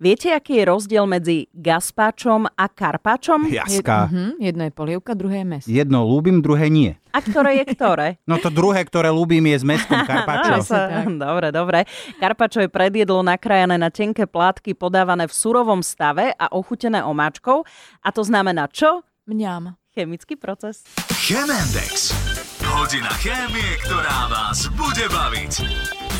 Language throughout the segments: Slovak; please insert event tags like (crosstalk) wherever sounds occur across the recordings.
Viete, aký je rozdiel medzi gazpáčom a karpáčom? Jaska. Mhm, jedno je polievka, druhé je mes. Jedno ľúbim, druhé nie. A ktoré je ktoré? (laughs) No to druhé, ktoré ľúbim, je s meskom karpačo. sa- Dobre, dobre. Karpačo je predjedlo nakrájané na tenké plátky, podávané v surovom stave a ochutené omáčkou. A to znamená čo? Mňam. Chemický proces. Chemendex. Hodina chémie, ktorá vás bude baviť.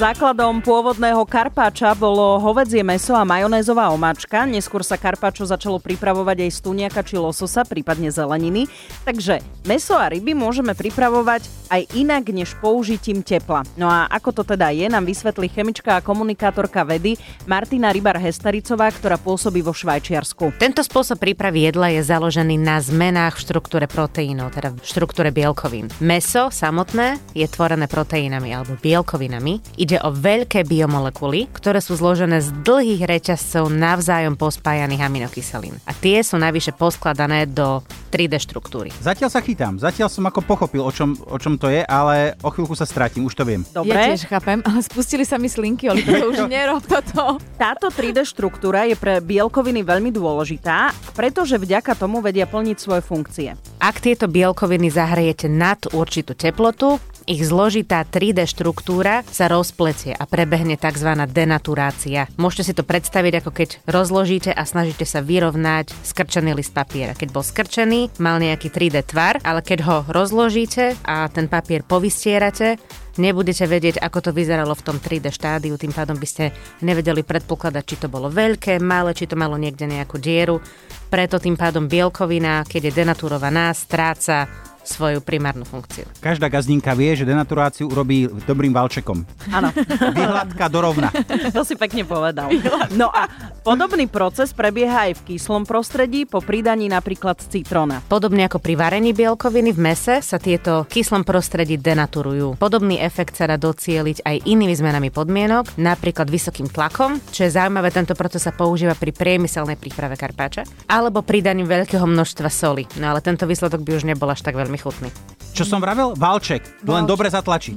Základom pôvodného karpáča bolo hovedzie meso a majonézová omáčka. Neskôr sa karpáčo začalo pripravovať aj z tuniaka či lososa, prípadne zeleniny. Takže meso a ryby môžeme pripravovať aj inak než použitím tepla. No a ako to teda je, nám vysvetlí chemička a komunikátorka vedy Martina Rybar-Hestaricová, ktorá pôsobí vo Švajčiarsku. Tento spôsob prípravy jedla je založený na zmenách v štruktúre proteínov, teda v štruktúre bielkovín. Meso samotné je tvorené proteínami alebo bielkovinami. Ide o veľké biomolekuly, ktoré sú zložené z dlhých reťazcov navzájom pospájaných aminokyselín. A tie sú navyše poskladané do 3D štruktúry. Zatiaľ sa chytám. Zatiaľ som ako pochopil, o čom, o čom to je, ale o chvíľku sa stratím, už to viem. Dobre? Ja tiež chápem, ale spustili sa mi slinky, ale toto už (laughs) nerob toto. Táto 3D štruktúra je pre bielkoviny veľmi dôležitá, pretože vďaka tomu vedia plniť svoje funkcie. Ak tieto bielkoviny zahrejete nad určitú teplotu, ich zložitá 3D štruktúra sa rozpletie a prebehne tzv. denaturácia. Môžete si to predstaviť ako keď rozložíte a snažíte sa vyrovnať skrčený list papiera. Keď bol skrčený, mal nejaký 3D tvar, ale keď ho rozložíte a ten papier povystierate, nebudete vedieť, ako to vyzeralo v tom 3D štádiu, tým pádom by ste nevedeli predpokladať, či to bolo veľké, malé, či to malo niekde nejakú dieru. Preto tým pádom bielkovina, keď je denaturovaná, stráca svoju primárnu funkciu. Každá gazdinka vie, že denaturáciu urobí dobrým valčekom. Áno, Vyhľadka do rovna. (laughs) to si pekne povedal. No a podobný proces prebieha aj v kyslom prostredí po pridaní napríklad citróna. Podobne ako pri varení bielkoviny v mese sa tieto v kyslom prostredí denaturujú. Podobný efekt sa dá docieliť aj inými zmenami podmienok, napríklad vysokým tlakom, čo je zaujímavé, tento proces sa používa pri priemyselnej príprave karpáča, alebo pridaním veľkého množstva soli. No ale tento výsledok by už nebol až tak veľmi chutný. Čo som vravel? Valček. Len dobre zatlačiť.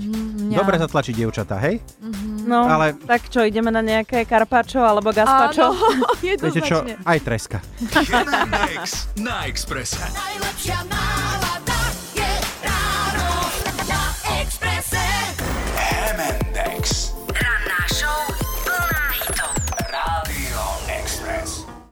Dobre zatlačiť, dievčatá, hej? No, Ale- tak čo, ideme na nejaké karpačo alebo gazpačo? Áno, (laughs) Viete čo? Aj treska. Na. Najlepšia